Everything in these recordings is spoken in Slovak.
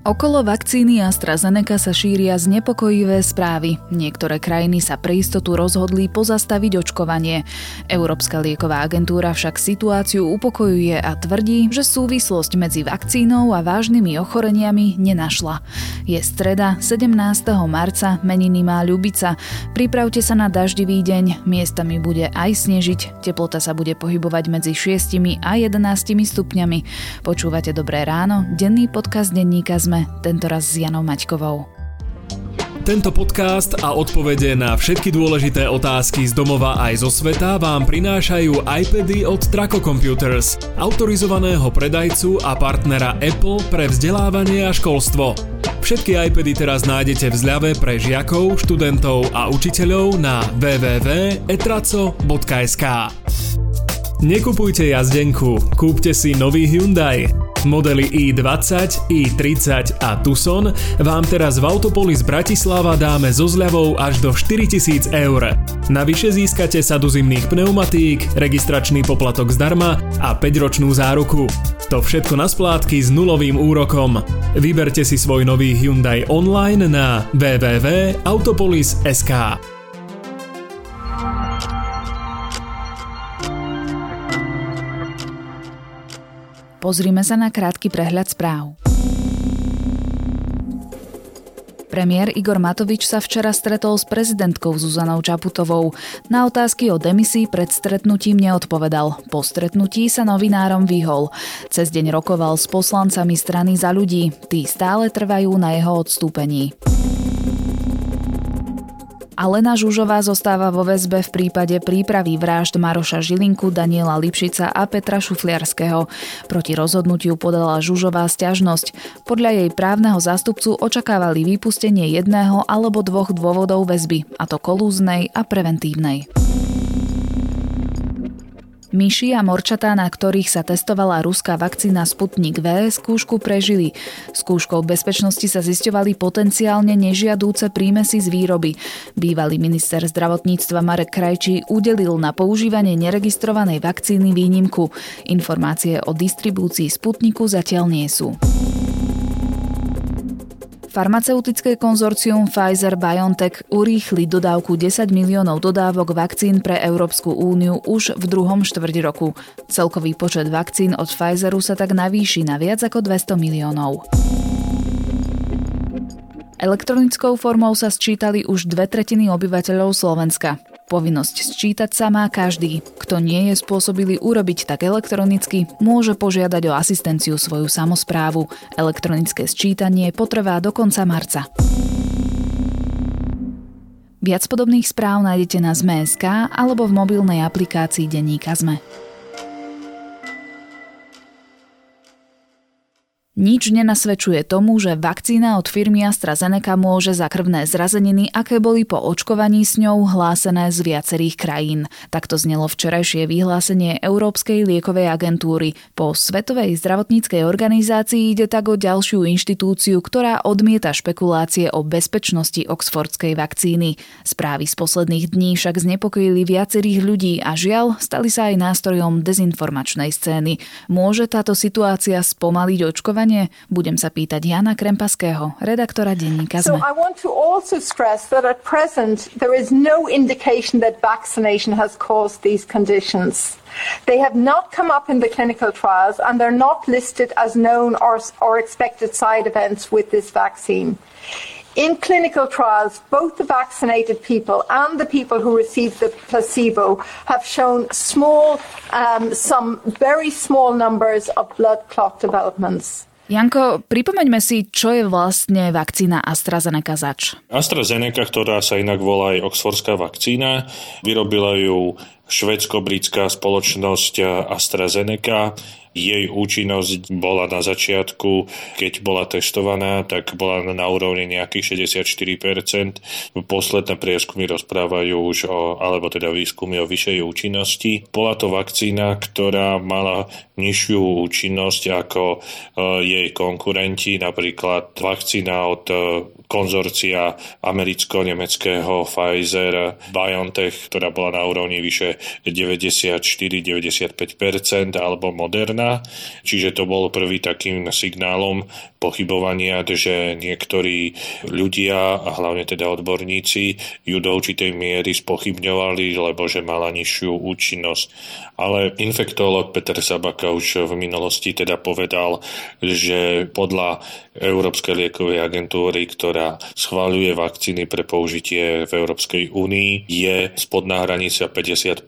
Okolo vakcíny AstraZeneca sa šíria znepokojivé správy. Niektoré krajiny sa pre istotu rozhodli pozastaviť očkovanie. Európska lieková agentúra však situáciu upokojuje a tvrdí, že súvislosť medzi vakcínou a vážnymi ochoreniami nenašla. Je streda 17. marca, meniny má Ľubica. Pripravte sa na daždivý deň, miestami bude aj snežiť, teplota sa bude pohybovať medzi 6 a 11 stupňami. Počúvate Dobré ráno, denný podcast denníka z sme, tentoraz s Janou Maťkovou. Tento podcast a odpovede na všetky dôležité otázky z domova aj zo sveta vám prinášajú iPady od Traco Computers, autorizovaného predajcu a partnera Apple pre vzdelávanie a školstvo. Všetky iPady teraz nájdete v zľave pre žiakov, študentov a učiteľov na www.etraco.sk. Nekupujte jazdenku, kúpte si nový Hyundai. Modely i20, i30 a Tucson vám teraz v Autopolis Bratislava dáme so zľavou až do 4000 eur. Navyše získate sadu zimných pneumatík, registračný poplatok zdarma a 5-ročnú záruku. To všetko na splátky s nulovým úrokom. Vyberte si svoj nový Hyundai online na www.autopolis.sk. Pozrime sa na krátky prehľad správ. Premiér Igor Matovič sa včera stretol s prezidentkou Zuzanou Čaputovou. Na otázky o demisii pred stretnutím neodpovedal. Po stretnutí sa novinárom vyhol. Cez deň rokoval s poslancami strany za ľudí. Tí stále trvajú na jeho odstúpení. Alena Žužová zostáva vo väzbe v prípade prípravy vražd Maroša Žilinku, Daniela Lipšica a Petra Šufliarského. Proti rozhodnutiu podala Žužová stiažnosť. Podľa jej právneho zástupcu očakávali vypustenie jedného alebo dvoch dôvodov väzby, a to kolúznej a preventívnej. Myši a morčatá, na ktorých sa testovala ruská vakcína Sputnik V, skúšku prežili. Skúškou bezpečnosti sa zisťovali potenciálne nežiadúce prímesy z výroby. Bývalý minister zdravotníctva Marek Krajčí udelil na používanie neregistrovanej vakcíny výnimku. Informácie o distribúcii Sputniku zatiaľ nie sú. Farmaceutické konzorcium Pfizer-BioNTech urýchli dodávku 10 miliónov dodávok vakcín pre Európsku úniu už v druhom štvrť roku. Celkový počet vakcín od Pfizeru sa tak navýši na viac ako 200 miliónov. Elektronickou formou sa sčítali už dve tretiny obyvateľov Slovenska. Povinnosť sčítať sa má každý. Kto nie je spôsobilý urobiť tak elektronicky, môže požiadať o asistenciu svoju samozprávu. Elektronické sčítanie potrvá do konca marca. Viac podobných správ nájdete na ZME.sk alebo v mobilnej aplikácii Denníka ZME. Nič nenasvedčuje tomu, že vakcína od firmy AstraZeneca môže za krvné zrazeniny, aké boli po očkovaní s ňou hlásené z viacerých krajín. Takto znelo včerajšie vyhlásenie Európskej liekovej agentúry. Po Svetovej zdravotníckej organizácii ide tak o ďalšiu inštitúciu, ktorá odmieta špekulácie o bezpečnosti oxfordskej vakcíny. Správy z posledných dní však znepokojili viacerých ľudí a žiaľ, stali sa aj nástrojom dezinformačnej scény. Môže táto situácia spomaliť očkovanie? Budem sa pýtať Jana Krempaského, redaktora denníka ZME. So I want to also stress that at present there is no indication that vaccination has caused these conditions. They have not come up in the clinical trials and they're not listed as known or, or expected side events with this vaccine. In clinical trials, both the vaccinated people and the people who received the placebo have shown small, um, some very small numbers of blood clot developments. Janko, pripomeňme si, čo je vlastne vakcína AstraZeneca zač. AstraZeneca, ktorá sa inak volá aj Oxfordská vakcína, vyrobila ju švedsko-britská spoločnosť AstraZeneca jej účinnosť bola na začiatku, keď bola testovaná, tak bola na úrovni nejakých 64%. Posledné prieskumy rozprávajú už o, alebo teda výskumy o vyššej účinnosti. Bola to vakcína, ktorá mala nižšiu účinnosť ako e, jej konkurenti, napríklad vakcína od e, konzorcia americko-nemeckého Pfizer BioNTech, ktorá bola na úrovni vyše 94-95% alebo Moderna. Čiže to bol prvý takým signálom pochybovania, že niektorí ľudia, a hlavne teda odborníci, ju do určitej miery spochybňovali, lebo že mala nižšiu účinnosť. Ale infektolog Peter Sabaka už v minulosti teda povedal, že podľa Európskej liekovej agentúry, ktorá schváľuje vakcíny pre použitie v Európskej únii, je spodná hranica 50%,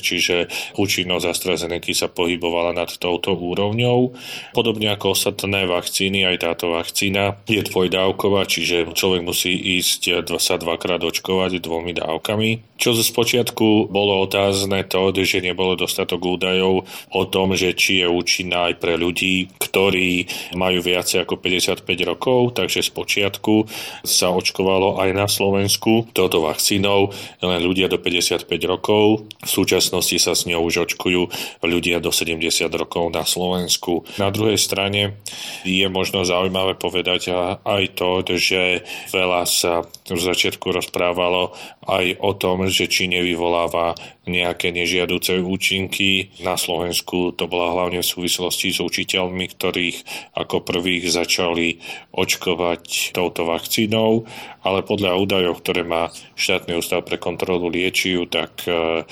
čiže účinnosť AstraZeneca sa pohybovala nad touto úrovňou. Podobne ako ostatné vakcíny, aj táto vakcína je dvojdávková, čiže človek musí ísť sa dvakrát očkovať dvomi dávkami. Čo zo spočiatku bolo otázne to, že nebolo dostatok údajov o tom, že či je účinná aj pre ľudí, ktorí majú viac ako 55 rokov, takže z počiatku sa očkovalo aj na Slovensku touto vakcínou len ľudia do 55 rokov. V súčasnosti sa s ňou už očkujú ľudia do 70 rokov na Slovensku. Na druhej strane je možno zaujímavé povedať aj to, že veľa sa v začiatku rozprávalo aj o tom, že či nevyvoláva nejaké nežiaduce účinky. Na Slovensku to bola hlavne v súvislosti s učiteľmi, ktorých ako prvých začali očkovať touto vakcínou, ale podľa údajov, ktoré má štátny ústav pre kontrolu liečiv, tak e,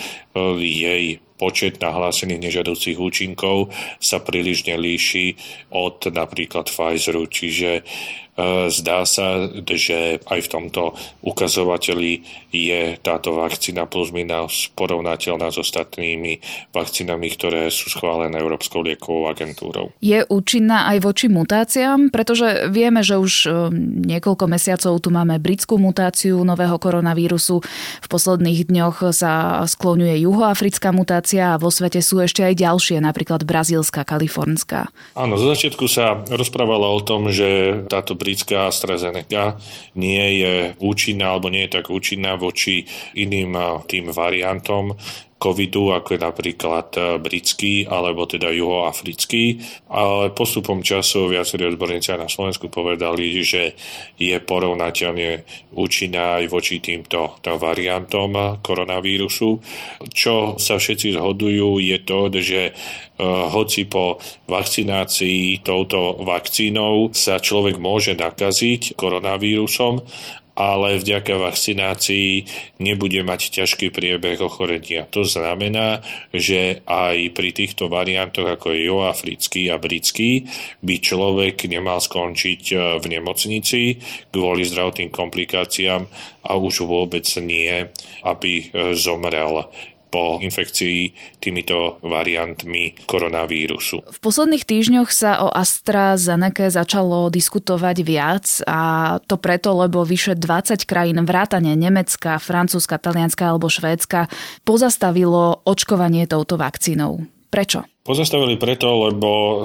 jej počet nahlásených nežiaducich účinkov sa príliš nelíši od napríklad Pfizeru, čiže E, zdá sa, že aj v tomto ukazovateli je táto vakcína plus minus porovnateľná s ostatnými vakcínami, ktoré sú schválené Európskou liekovou agentúrou. Je účinná aj voči mutáciám, pretože vieme, že už e, niekoľko mesiacov tu máme britskú mutáciu nového koronavírusu. V posledných dňoch sa skloňuje juhoafrická mutácia a vo svete sú ešte aj ďalšie, napríklad brazílska, kalifornská. Áno, zo začiatku sa rozprávalo o tom, že táto britská AstraZeneca nie je účinná alebo nie je tak účinná voči iným tým variantom, covidu, ako je napríklad e, britský alebo teda juhoafrický, ale postupom času viacerí odborníci na Slovensku povedali, že je porovnateľne účinná aj voči týmto variantom koronavírusu. Čo sa všetci zhodujú je to, že hoci po vakcinácii touto vakcínou sa človek môže nakaziť koronavírusom, ale vďaka vakcinácii nebude mať ťažký priebeh ochorenia. To znamená, že aj pri týchto variantoch, ako je joafrický a britský, by človek nemal skončiť e, v nemocnici kvôli zdravotným komplikáciám a už vôbec nie, aby e, zomrel po infekcii týmito variantmi koronavírusu. V posledných týždňoch sa o AstraZeneca začalo diskutovať viac a to preto, lebo vyše 20 krajín vrátane Nemecka, Francúzska, Talianska alebo Švédska pozastavilo očkovanie touto vakcínou. Prečo? Pozastavili preto, lebo e,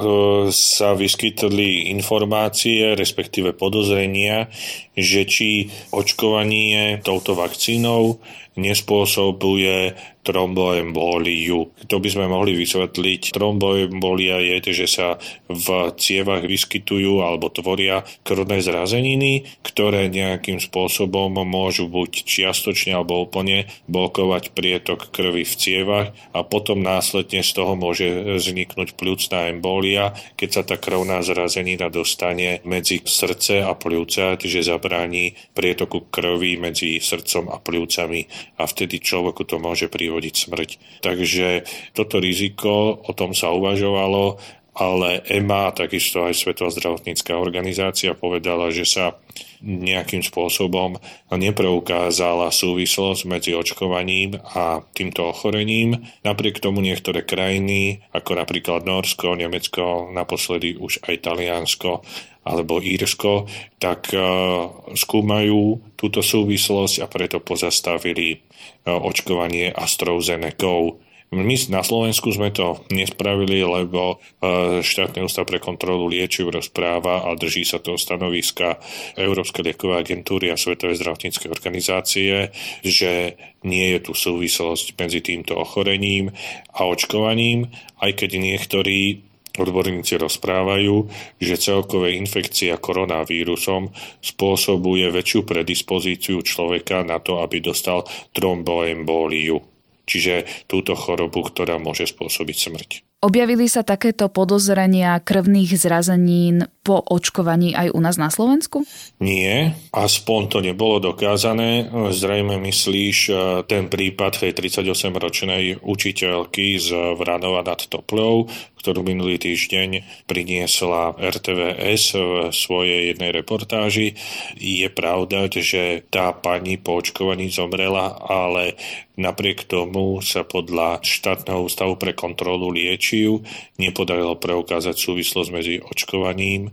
sa vyskytli informácie, respektíve podozrenia, že či očkovanie touto vakcínou nespôsobuje tromboembóliu. To by sme mohli vysvetliť. Tromboembolia je, že sa v cievach vyskytujú alebo tvoria krvné zrazeniny, ktoré nejakým spôsobom môžu buď čiastočne alebo úplne blokovať prietok krvi v cievach a potom následne z toho môže vzniknúť pľúcná embólia, keď sa tá krvná zrazenina dostane medzi srdce a pľúca, že zabráni prietoku krvi medzi srdcom a pľúcami a vtedy človeku to môže privodiť smrť. Takže toto riziko, o tom sa uvažovalo, ale EMA, takisto aj Svetová zdravotnícká organizácia povedala, že sa nejakým spôsobom nepreukázala súvislosť medzi očkovaním a týmto ochorením. Napriek tomu niektoré krajiny, ako napríklad Norsko, Nemecko, naposledy už aj Taliansko alebo Írsko, tak uh, skúmajú túto súvislosť a preto pozastavili uh, očkovanie AstraZeneca. My na Slovensku sme to nespravili, lebo uh, štátny ústav pre kontrolu liečiv rozpráva a drží sa toho stanoviska Európskej liekovej agentúry a Svetovej zdravotníckej organizácie, že nie je tu súvislosť medzi týmto ochorením a očkovaním, aj keď niektorí Odborníci rozprávajú, že celkové infekcia koronavírusom spôsobuje väčšiu predispozíciu človeka na to, aby dostal tromboembóliu, čiže túto chorobu, ktorá môže spôsobiť smrť. Objavili sa takéto podozrenia krvných zrazenín po očkovaní aj u nás na Slovensku? Nie, aspoň to nebolo dokázané. Zrejme myslíš e, ten prípad tej 38-ročnej učiteľky z Vranova nad Toplou, ktorú minulý týždeň priniesla RTVS v svojej jednej reportáži. Je pravda, že tá pani po očkovaní zomrela, ale napriek tomu sa podľa štátneho ústavu pre kontrolu liečiv nepodarilo preukázať súvislosť medzi očkovaním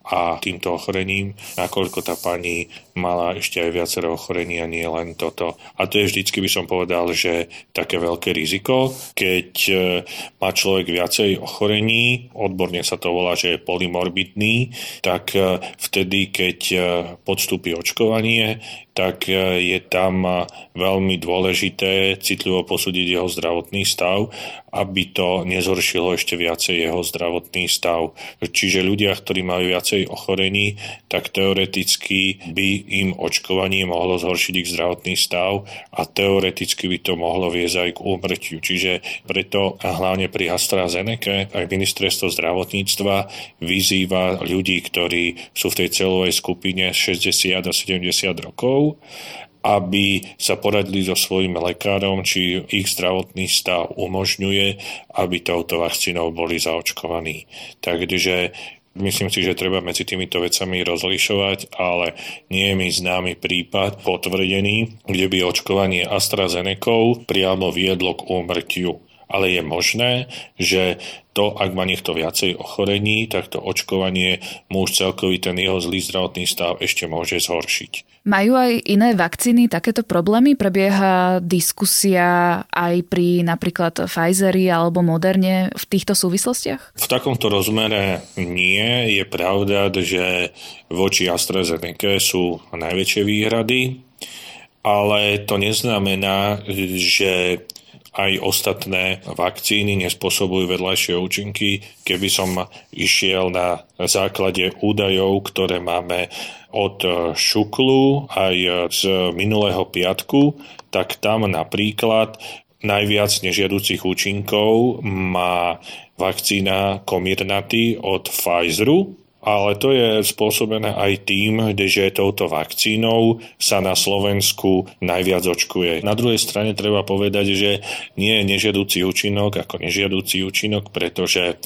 a týmto ochorením, nakoľko tá pani mala ešte aj ochorení a nie len toto. A to je vždycky by som povedal, že také veľké riziko, keď e, má človek viacej ochorení, odborne sa to volá, že je polymorbidný, tak e, vtedy, keď e, podstúpi očkovanie, tak je tam veľmi dôležité citlivo posúdiť jeho zdravotný stav, aby to nezhoršilo ešte viacej jeho zdravotný stav. Čiže ľudia, ktorí majú viacej ochorení, tak teoreticky by im očkovanie mohlo zhoršiť ich zdravotný stav a teoreticky by to mohlo viesť aj k úmrtiu. Čiže preto a hlavne pri AstraZeneca aj ministerstvo zdravotníctva vyzýva ľudí, ktorí sú v tej celovej skupine 60 a 70 rokov, aby sa poradili so svojím lekárom, či ich zdravotný stav umožňuje, aby touto vakcínou boli zaočkovaní. Takže Myslím si, že treba medzi týmito vecami rozlišovať, ale nie je mi známy prípad potvrdený, kde by očkovanie AstraZeneca priamo viedlo k úmrtiu. Ale je možné, že to, ak má niekto viacej ochorení, tak to očkovanie mu už celkový ten jeho zlý zdravotný stav ešte môže zhoršiť. Majú aj iné vakcíny takéto problémy? Prebieha diskusia aj pri napríklad Pfizeri alebo Moderne v týchto súvislostiach? V takomto rozmere nie. Je pravda, že voči AstraZeneca sú najväčšie výhrady, ale to neznamená, že aj ostatné vakcíny nespôsobujú vedľajšie účinky. Keby som išiel na základe údajov, ktoré máme od Šuklu aj z minulého piatku, tak tam napríklad najviac nežiaducich účinkov má vakcína Comirnaty od Pfizeru, ale to je spôsobené aj tým, že touto vakcínou sa na Slovensku najviac očkuje. Na druhej strane treba povedať, že nie je nežiadúci účinok ako nežiadúci účinok, pretože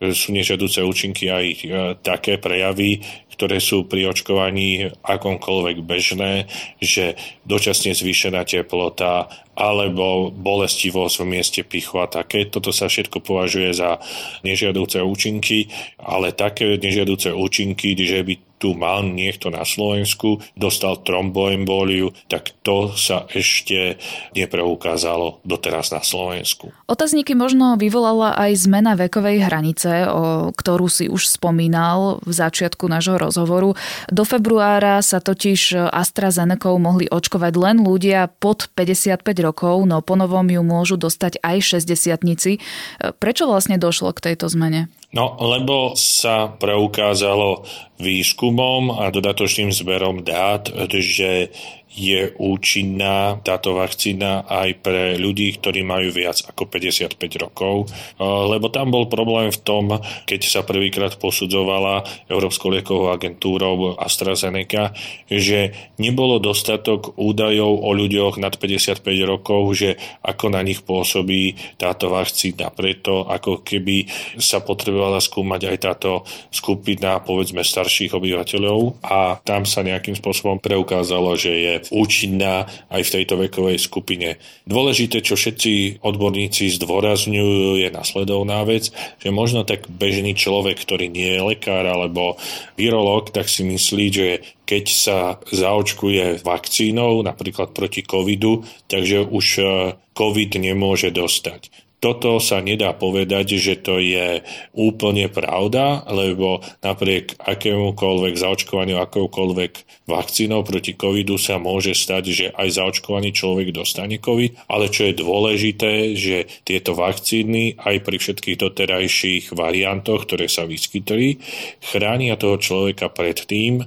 sú nežiaduce účinky aj e, také prejavy, ktoré sú pri očkovaní akomkoľvek bežné, že dočasne zvýšená teplota alebo bolestivosť v mieste pichu a také. Toto sa všetko považuje za nežiadúce účinky, ale také nežiadúce účinky, že by tu mal niekto na Slovensku, dostal tromboemboliu, tak to sa ešte nepreukázalo doteraz na Slovensku. Otázniky možno vyvolala aj zmena vekovej hranice, o ktorú si už spomínal v začiatku nášho rozhovoru. Do februára sa totiž AstraZeneca mohli očkovať len ľudia pod 55 rokov, no ponovom ju môžu dostať aj 60 Prečo vlastne došlo k tejto zmene? No, lebo sa preukázalo výskumom a dodatočným zberom dát, že je účinná táto vakcína aj pre ľudí, ktorí majú viac ako 55 rokov, lebo tam bol problém v tom, keď sa prvýkrát posudzovala Európskou liekovou agentúrou AstraZeneca, že nebolo dostatok údajov o ľuďoch nad 55 rokov, že ako na nich pôsobí táto vakcína. Preto ako keby sa potrebovala skúmať aj táto skupina povedzme starších obyvateľov a tam sa nejakým spôsobom preukázalo, že je účinná aj v tejto vekovej skupine. Dôležité, čo všetci odborníci zdôrazňujú, je nasledovná vec, že možno tak bežný človek, ktorý nie je lekár alebo virológ, tak si myslí, že keď sa zaočkuje vakcínou, napríklad proti covidu, takže už eh, covid nemôže dostať toto sa nedá povedať, že to je úplne pravda, lebo napriek akémukoľvek zaočkovaniu, akoukoľvek vakcínou proti covidu sa môže stať, že aj zaočkovaný človek dostane covid, ale čo je dôležité, že tieto vakcíny aj pri všetkých doterajších variantoch, ktoré sa vyskytli, chránia toho človeka pred tým,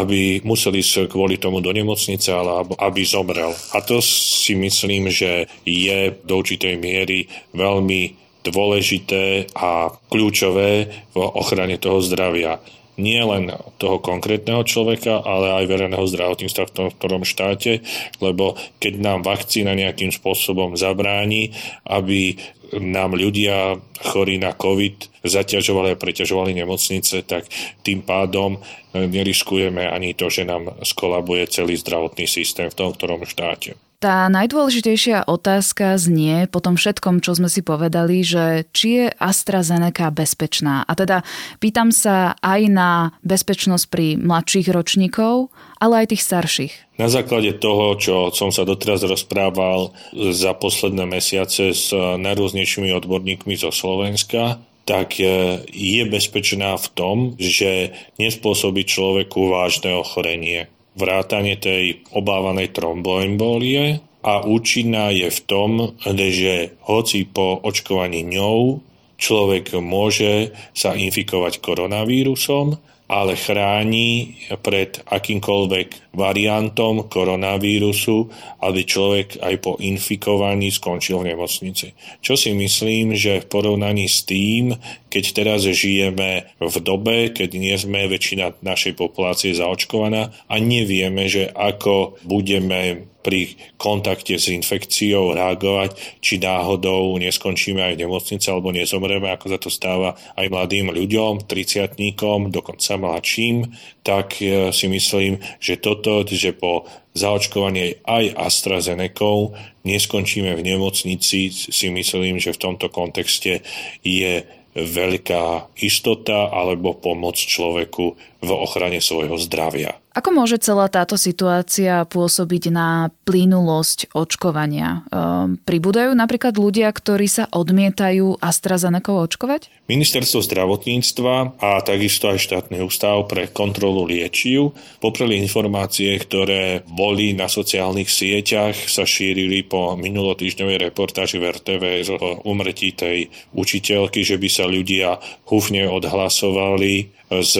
aby museli ísť kvôli tomu do nemocnice, alebo aby zomrel. A to si myslím, že je do určitej miery veľmi dôležité a kľúčové v ochrane toho zdravia. Nie len toho konkrétneho človeka, ale aj verejného zdravotníctva v tom ktorom štáte, lebo keď nám vakcína nejakým spôsobom zabráni, aby nám ľudia chorí na COVID zaťažovali a preťažovali nemocnice, tak tým pádom neriskujeme ani to, že nám skolabuje celý zdravotný systém v tom ktorom štáte. Tá najdôležitejšia otázka znie po tom všetkom, čo sme si povedali, že či je AstraZeneca bezpečná. A teda pýtam sa aj na bezpečnosť pri mladších ročníkov, ale aj tých starších. Na základe toho, čo som sa doteraz rozprával za posledné mesiace s najrôznejšími odborníkmi zo Slovenska, tak je bezpečná v tom, že nespôsobí človeku vážne ochorenie vrátanie tej obávanej tromboembolie a účinná je v tom, že hoci po očkovaní ňou človek môže sa infikovať koronavírusom, ale chráni pred akýmkoľvek variantom koronavírusu, aby človek aj po infikovaní skončil v nemocnici. Čo si myslím, že v porovnaní s tým, keď teraz žijeme v dobe, keď nie sme väčšina našej populácie zaočkovaná a nevieme, že ako budeme pri kontakte s infekciou reagovať, či náhodou neskončíme aj v nemocnici alebo nezomreme, ako sa to stáva aj mladým ľuďom, triciatníkom, dokonca mladším, tak e, si myslím, že toto, že po zaočkovaní aj AstraZeneca neskončíme v nemocnici, si myslím, že v tomto kontexte je veľká istota alebo pomoc človeku v ochrane svojho zdravia. Ako môže celá táto situácia pôsobiť na plynulosť očkovania? Ehm, pribúdajú napríklad ľudia, ktorí sa odmietajú AstraZeneca očkovať? Ministerstvo zdravotníctva a takisto aj štátny ústav pre kontrolu liečiv popreli informácie, ktoré boli na sociálnych sieťach, sa šírili po minulotýždňovej reportáži v RTV z umretí tej učiteľky, že by sa ľudia húfne odhlasovali z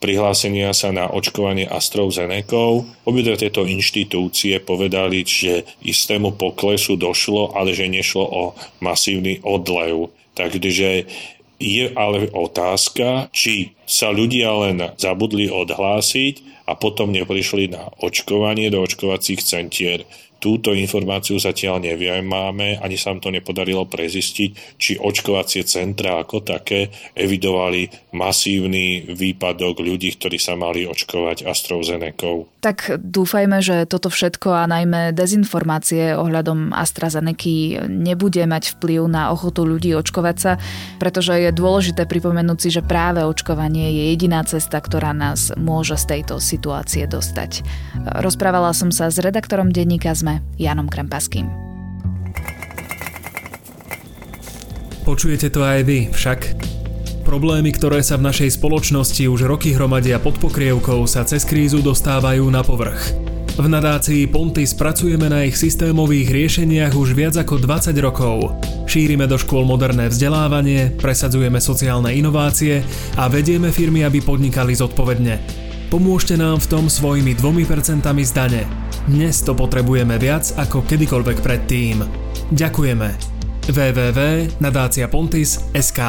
prihlásenia sa na očkovanie AstraZeneca. Obidve tieto inštitúcie povedali, že istému poklesu došlo, ale že nešlo o masívny odlev. Takže je ale otázka, či sa ľudia len zabudli odhlásiť a potom neprišli na očkovanie do očkovacích centier. Túto informáciu zatiaľ nevieme, ani sa nám to nepodarilo prezistiť, či očkovacie centra ako také evidovali masívny výpadok ľudí, ktorí sa mali očkovať AstraZeneca. Tak dúfajme, že toto všetko a najmä dezinformácie ohľadom AstraZeneca nebude mať vplyv na ochotu ľudí očkovať sa, pretože je dôležité pripomenúť si, že práve očkovanie je jediná cesta, ktorá nás môže z tejto situácie dostať. Rozprávala som sa s redaktorom denníka ZME Janom Krempaským. Počujete to aj vy, však? Problémy, ktoré sa v našej spoločnosti už roky hromadia pod pokrievkou, sa cez krízu dostávajú na povrch. V nadácii Pontis pracujeme na ich systémových riešeniach už viac ako 20 rokov. Šírime do škôl moderné vzdelávanie, presadzujeme sociálne inovácie a vedieme firmy, aby podnikali zodpovedne. Pomôžte nám v tom svojimi 2% z dane. Dnes to potrebujeme viac ako kedykoľvek predtým. Ďakujeme. www.nadáciapontis.sk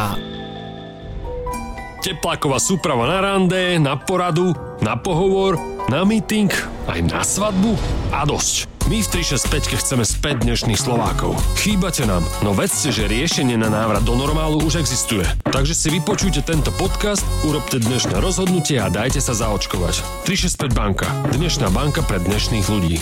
Tepláková súprava na rande, na poradu, na pohovor, na meeting, aj na svadbu a dosť. My v 365 chceme späť dnešných Slovákov. Chýbate nám, no vedzte, že riešenie na návrat do normálu už existuje. Takže si vypočujte tento podcast, urobte dnešné rozhodnutie a dajte sa zaočkovať. 365 banka. Dnešná banka pre dnešných ľudí.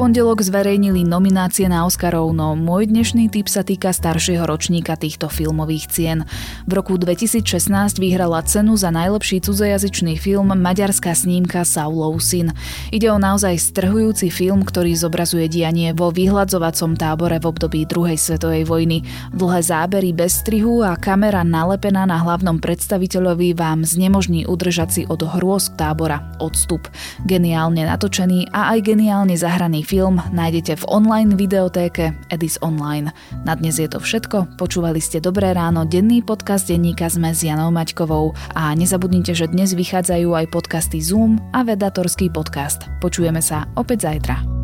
Pondelok zverejnili nominácie na Oscarov, no môj dnešný tip sa týka staršieho ročníka týchto filmových cien. V roku 2016 vyhrala cenu za najlepší cudzojazyčný film maďarská snímka Saulov syn. Ide o naozaj strhujúci film, ktorý zobrazuje dianie vo vyhľadzovacom tábore v období druhej svetovej vojny. Dlhé zábery bez strihu a kamera nalepená na hlavnom predstaviteľovi vám znemožní udržať si od hrôz tábora odstup. Geniálne natočený a aj geniálne zahraný film nájdete v online videotéke Edis Online. Na dnes je to všetko. Počúvali ste Dobré ráno, denný podcast denníka sme s Janou Maťkovou. A nezabudnite, že dnes vychádzajú aj podcasty Zoom a Vedatorský podcast. Počujeme sa opäť zajtra.